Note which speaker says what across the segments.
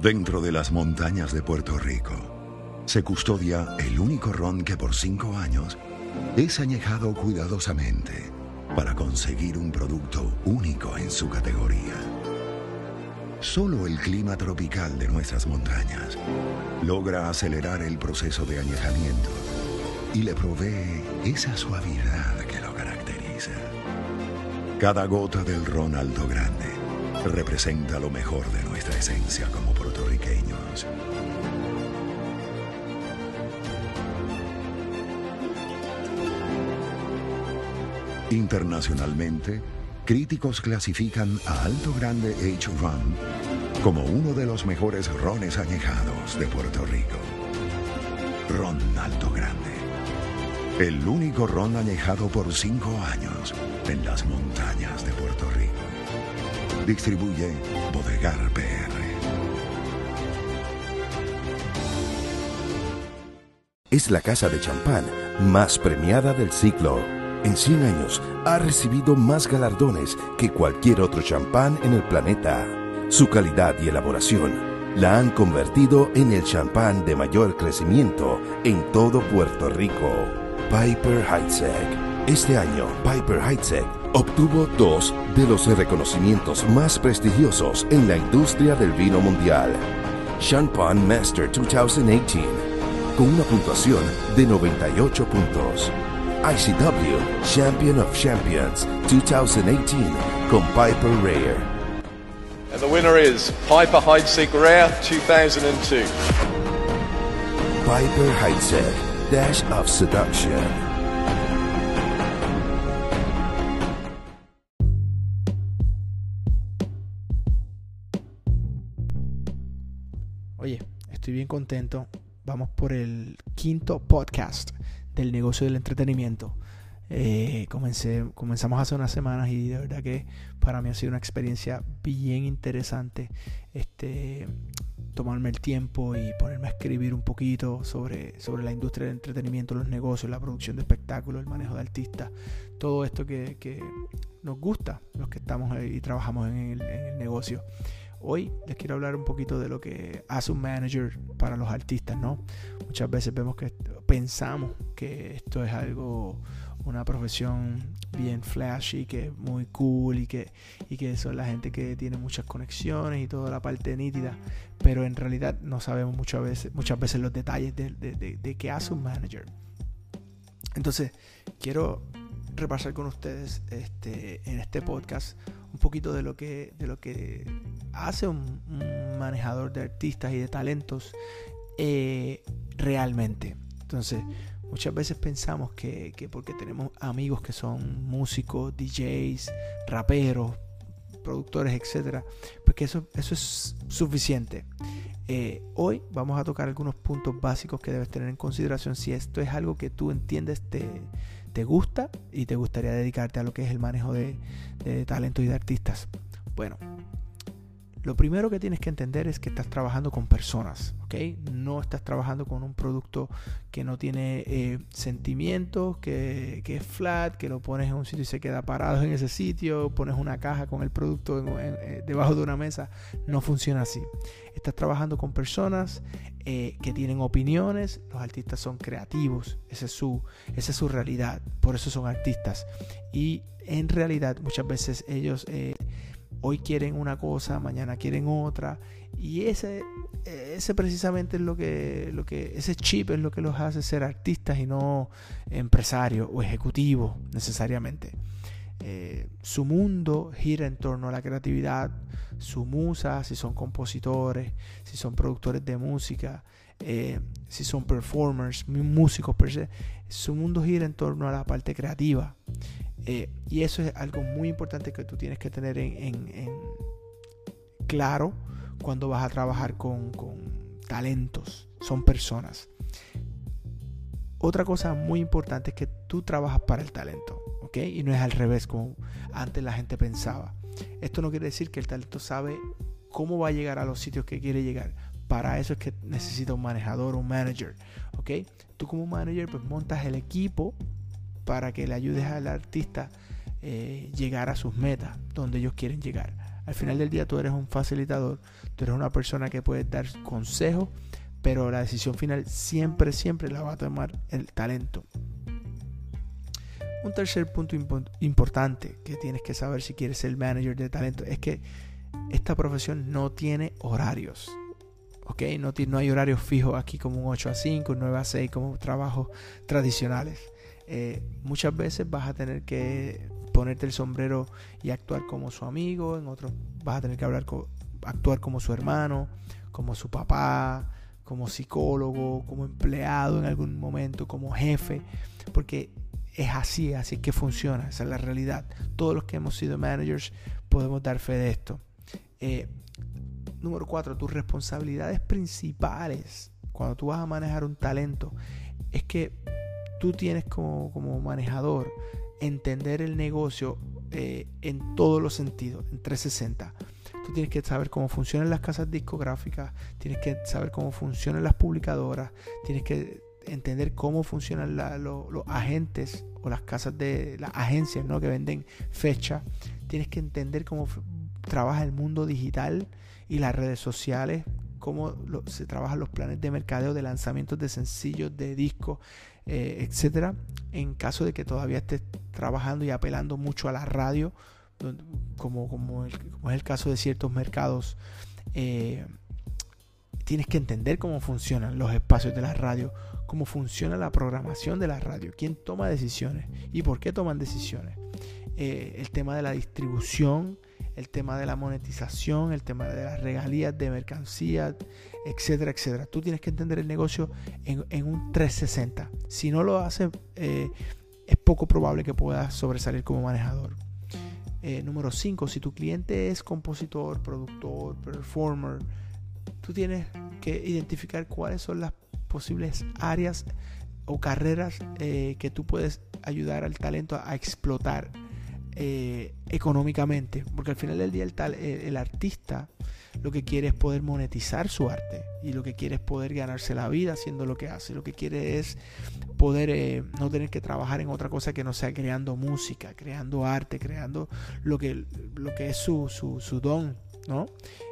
Speaker 1: Dentro de las montañas de Puerto Rico se custodia el único ron que por cinco años es añejado cuidadosamente para conseguir un producto único en su categoría. Solo el clima tropical de nuestras montañas logra acelerar el proceso de añejamiento y le provee esa suavidad que lo caracteriza. Cada gota del ron alto grande representa lo mejor de nuestra esencia como puertorriqueños. Internacionalmente, críticos clasifican a Alto Grande H Ron como uno de los mejores rones añejados de Puerto Rico. Ron Alto Grande. El único ron añejado por cinco años en las montañas de Puerto Rico. Distribuye Bodegar PR.
Speaker 2: Es la casa de champán más premiada del ciclo. En 100 años ha recibido más galardones que cualquier otro champán en el planeta. Su calidad y elaboración la han convertido en el champán de mayor crecimiento en todo Puerto Rico. Piper Heidsieck. Este año, Piper Heidsieck obtuvo dos de los reconocimientos más prestigiosos en la industria del vino mundial. Champagne Master 2018, con una puntuación de 98 puntos. ICW Champion of Champions 2018 con Piper Rare.
Speaker 3: And the winner is Piper Heidsieck Rare 2002.
Speaker 2: Piper Heidsieck Dash of Seduction.
Speaker 4: Contento. Vamos por el quinto podcast del negocio del entretenimiento. Eh, comencé, comenzamos hace unas semanas y de verdad que para mí ha sido una experiencia bien interesante este, tomarme el tiempo y ponerme a escribir un poquito sobre, sobre la industria del entretenimiento, los negocios, la producción de espectáculos, el manejo de artistas, todo esto que, nos gusta, los que estamos y trabajamos en el, en el negocio. Hoy les quiero hablar un poquito de lo que hace un manager para los artistas, ¿no? Muchas veces vemos que pensamos que esto es algo, una profesión bien flashy, que es muy cool y que, y que son la gente que tiene muchas conexiones y toda la parte nítida, pero en realidad no sabemos muchas veces, muchas veces los detalles de, de, de, qué hace un manager. Entonces, quiero repasar con ustedes este, en este podcast un poquito de lo que, de lo que hace un, manejador de artistas y de talentos eh, realmente. Entonces, muchas veces pensamos que, que, porque tenemos amigos que son músicos, DJs, raperos, productores, etcétera, pues que eso, eso es suficiente. Eh, hoy vamos a tocar algunos puntos básicos que debes tener en consideración si esto es algo que tú entiendes, te, te gusta y te gustaría dedicarte a lo que es el manejo de, de talentos y de artistas. Bueno, lo primero que tienes que entender es que estás trabajando con personas, ¿ok? No estás trabajando con un producto que no tiene eh, sentimientos, que, es flat, que lo pones en un sitio y se queda parado en ese sitio, pones una caja con el producto eh, debajo de una mesa. No funciona así. Estás trabajando con personas eh, que tienen opiniones, los artistas son creativos, esa es, su, esa es su realidad, por eso son artistas. Y en realidad muchas veces ellos eh, hoy quieren una cosa, mañana quieren otra. Y ese, ese precisamente es lo que, lo que, ese chip es lo que los hace ser artistas y no empresarios o ejecutivos necesariamente. Eh, su mundo gira en torno a la creatividad, su musa, si son compositores, si son productores de música, eh, si son performers, músicos per se, su mundo gira en torno a la parte creativa. Eh, y eso es algo muy importante que tú tienes que tener en, claro cuando vas a trabajar con, con, talentos. Son personas. Otra cosa muy importante es que tú trabajas para el talento. ¿ok? Y no es al revés como antes la gente pensaba. Esto no quiere decir que el talento sabe cómo va a llegar a los sitios que quiere llegar. Para eso es que necesita un manejador, un manager. ¿ok? Tú como manager pues montas el equipo para que le ayudes al artista eh, llegar a sus metas, donde ellos quieren llegar. Al final del día tú eres un facilitador, tú eres una persona que puede dar consejos, pero la decisión final siempre, siempre la va a tomar el talento. Un tercer punto importante que tienes que saber si quieres ser manager de talento es que esta profesión no tiene horarios. ¿ok? No, no hay horarios fijos aquí como un 8 a 5, un 9 a 6 como trabajos tradicionales. Eh, muchas veces vas a tener que ponerte el sombrero y actuar como su amigo, en otros vas a tener que hablar actuar como su hermano, como su papá, como psicólogo, como empleado en algún momento, como jefe, porque es así, así que funciona, esa es la realidad. Todos los que hemos sido managers podemos dar fe de esto. Eh, número cuatro, tus responsabilidades principales cuando tú vas a manejar un talento es que tú tienes como, como manejador entender el negocio eh, en todos los sentidos, en 360. Tú tienes que saber cómo funcionan las casas discográficas, tienes que saber cómo funcionan las publicadoras, tienes que entender cómo funcionan los agentes o las casas de las agencias ¿no? que venden fecha. Tienes que entender cómo trabaja el mundo digital y las redes sociales, cómo se trabajan los planes de mercadeo de lanzamientos de sencillos, de discos, eh, etcétera. En caso de que todavía estés trabajando y apelando mucho a la radio, como, como, es el caso de ciertos mercados, eh, tienes que entender cómo funcionan los espacios de la radio, cómo funciona la programación de la radio, quién toma decisiones y por qué toman decisiones. Eh, el tema de la distribución, el tema de la monetización, el tema de las regalías de mercancías, etcétera, etcétera. Tú tienes que entender el negocio en, un 360. Si no lo haces, eh, es poco probable que puedas sobresalir como manejador. Eh, número 5, si tu cliente es compositor, productor, performer, tú tienes que identificar cuáles son las posibles áreas o carreras eh, que tú puedes ayudar al talento a, explotar eh, económicamente. Porque al final del día el, tal, el, artista lo que quiere es poder monetizar su arte y lo que quiere es poder ganarse la vida haciendo lo que hace. Lo que quiere es poder eh, no tener que trabajar en otra cosa que no sea creando música, creando arte, creando lo que, lo que es su, su, su don. ¿no?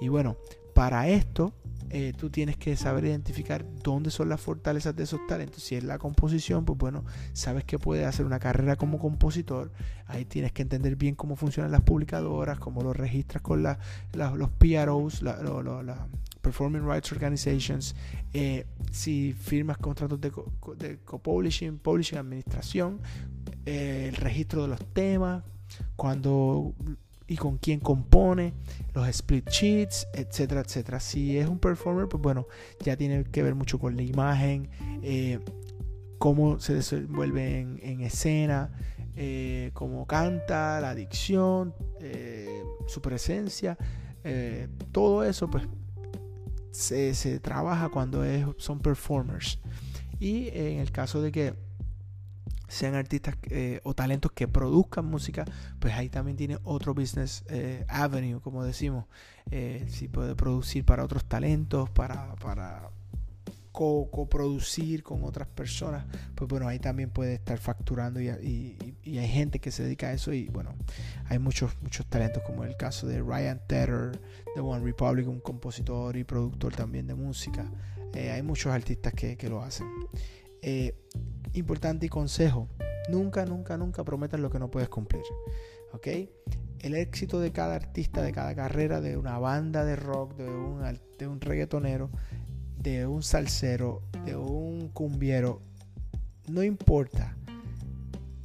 Speaker 4: Y bueno, para esto eh, tú tienes que saber identificar dónde son las fortalezas de esos talentos. Si es la composición, pues bueno, sabes que puedes hacer una carrera como compositor. Ahí tienes que entender bien cómo funcionan las publicadoras, cómo lo registras con los PROs, la, Performing Rights Organizations. Eh, si firmas contratos de, co-publishing, publishing, administración, eh, el registro de los temas, cuando y con quién compone, los split sheets, etcétera, etcétera. Si es un performer, pues bueno, ya tiene que ver mucho con la imagen, eh, cómo se desenvuelve en, escena, eh, cómo canta, la dicción, eh, su presencia, todo eso pues se, trabaja cuando son performers. Y en el caso de que sean artistas eh, o talentos que produzcan música, pues ahí también tiene otro business eh, avenue, como decimos. Eh, si puede producir para otros talentos, para, para coproducir con otras personas, pues bueno, ahí también puede estar facturando y, hay gente que se dedica a eso y bueno, hay muchos, muchos talentos como el caso de Ryan Tedder, de One Republic, un compositor y productor también de música. hay muchos artistas que, que lo hacen importante y consejo, nunca, nunca, nunca prometas lo que no puedes cumplir. ¿Ok? El éxito de cada artista, de cada carrera, de una banda de rock, de un, de reggaetonero, de un salsero, de un cumbiero, no importa.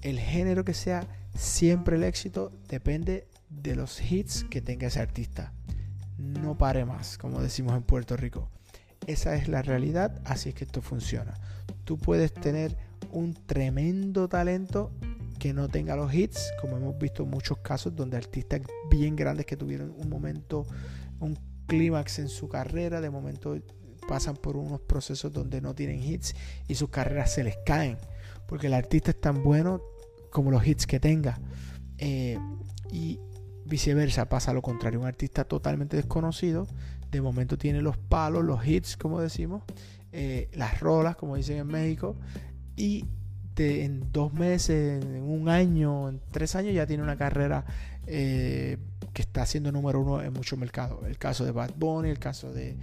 Speaker 4: El género que sea, siempre el éxito depende de los hits que tenga ese artista. No pare más, como decimos en Puerto Rico. Esa es la realidad, así es que esto funciona. Tú puedes tener un tremendo talento que no tenga los hits, como hemos visto muchos casos donde artistas bien grandes que tuvieron un momento, un clímax en su carrera, de momento pasan por unos procesos donde no tienen hits y sus carreras se les caen, porque el artista es tan bueno como los hits que tenga. Eh, y viceversa, pasa lo contrario, un artista totalmente desconocido, de momento tiene los palos, los hits, como decimos, eh, las rolas, como dicen en México, y en dos meses, en un año, en tres años ya tiene una carrera eh, que está siendo número uno en muchos mercados. El caso de Bad Bunny, el caso de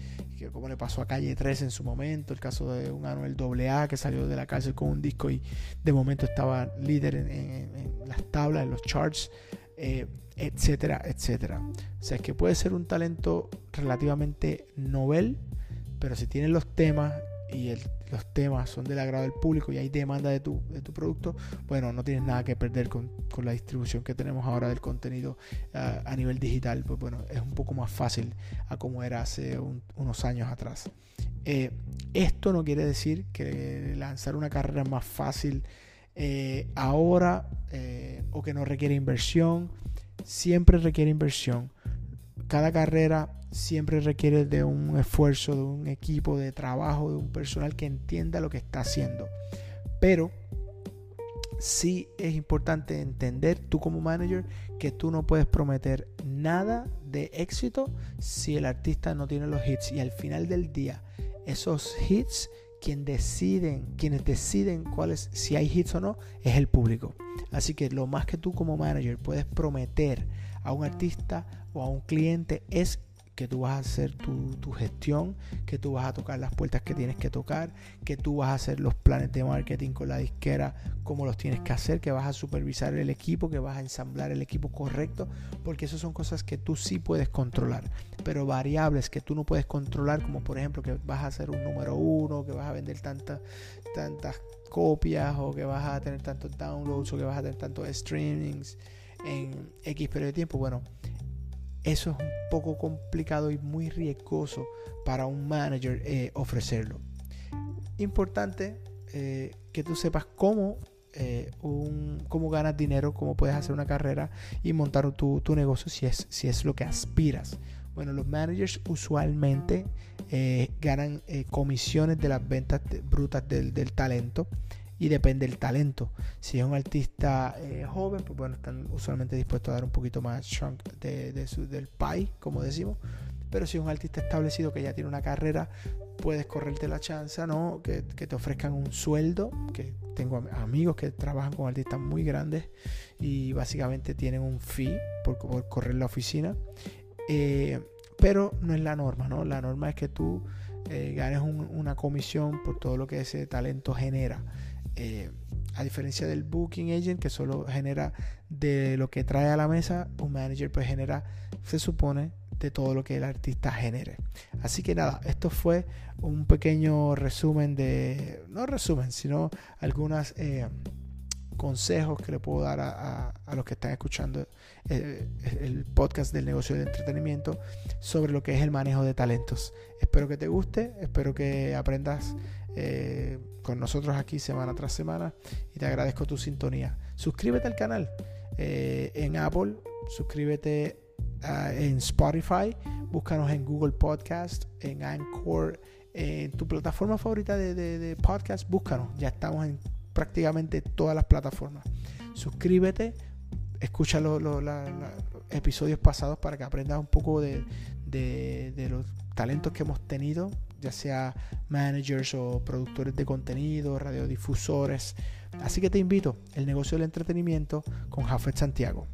Speaker 4: como le pasó a Calle 3 en su momento, el caso de un Anuel AA que salió de la cárcel con un disco y de momento estaba líder en, las tablas, en los charts, eh, etcétera, etcétera. O sea, es que puede ser un talento relativamente novel, pero si tienen los temas y los temas son del agrado del público y hay demanda de tu, producto, bueno, no tienes nada que perder con, la distribución que tenemos ahora del contenido ah, a nivel digital. Pues bueno, es un poco más fácil a como era hace unos años atrás. Eh, esto no quiere decir que lanzar una carrera más fácil eh, ahora eh, o que no requiere inversión. Siempre requiere inversión. Cada carrera siempre requiere de un esfuerzo, de un equipo de trabajo, de un personal que entienda lo que está haciendo. Pero sí es importante entender tú como manager que tú no puedes prometer nada de éxito si el artista no tiene los hits y al final del día esos hits quien deciden, quienes deciden cuáles si hay hits o no es el público. Así que lo más que tú como manager puedes prometer a un artista o a un cliente es que tú vas a hacer tu, gestión, que tú vas a tocar las puertas que tienes que tocar, que tú vas a hacer los planes de marketing con la disquera, como los tienes que hacer, que vas a supervisar el equipo, que vas a ensamblar el equipo correcto, porque esas son cosas que tú sí puedes controlar, pero variables que tú no puedes controlar, como por ejemplo que vas a hacer un número uno, que vas a vender tantas, tantas copias, o que vas a tener tantos downloads, o que vas a tener tantos streamings en X periodo de tiempo. Bueno, eso es un poco complicado y muy riesgoso para un manager eh, ofrecerlo. Importante eh, que tú sepas cómo, eh, cómo ganas dinero, cómo puedes hacer una carrera y montar tu, negocio si es, si es lo que aspiras. Bueno, los managers usualmente ganan comisiones de las ventas brutas del, del talento y depende del talento. Si es un artista eh, joven, pues bueno, están usualmente dispuestos a dar un poquito más chunk de, del pie, como decimos. Pero si es un artista establecido que ya tiene una carrera, puedes correrte la chance, ¿no? Que, te ofrezcan un sueldo, que tengo amigos que trabajan con artistas muy grandes y básicamente tienen un fee por, correr la oficina. Eh, pero no es la norma, ¿no? La norma es que tú eh, ganes una comisión por todo lo que ese talento genera. Eh, a diferencia del booking agent que solo genera de lo que trae a la mesa, un manager pues genera, se supone, de todo lo que el artista genere. Así que nada, esto fue un pequeño resumen de, no resumen, sino algunos eh, consejos que le puedo dar a, los que están escuchando eh, el podcast del negocio de entretenimiento sobre lo que es el manejo de talentos. Espero que te guste, espero que aprendas con nosotros aquí semana tras semana y te agradezco tu sintonía. Suscríbete al canal eh, en Apple, suscríbete ah, en Spotify, búscanos en Google Podcast, en Anchor, en tu plataforma favorita de, podcast, búscanos. Ya estamos en prácticamente todas las plataformas. Suscríbete, escucha los episodios pasados para que aprendas un poco de, de los talentos que hemos tenido ya sea managers o productores de contenido, radiodifusores. Así que te invito, el negocio del entretenimiento con Jafet Santiago.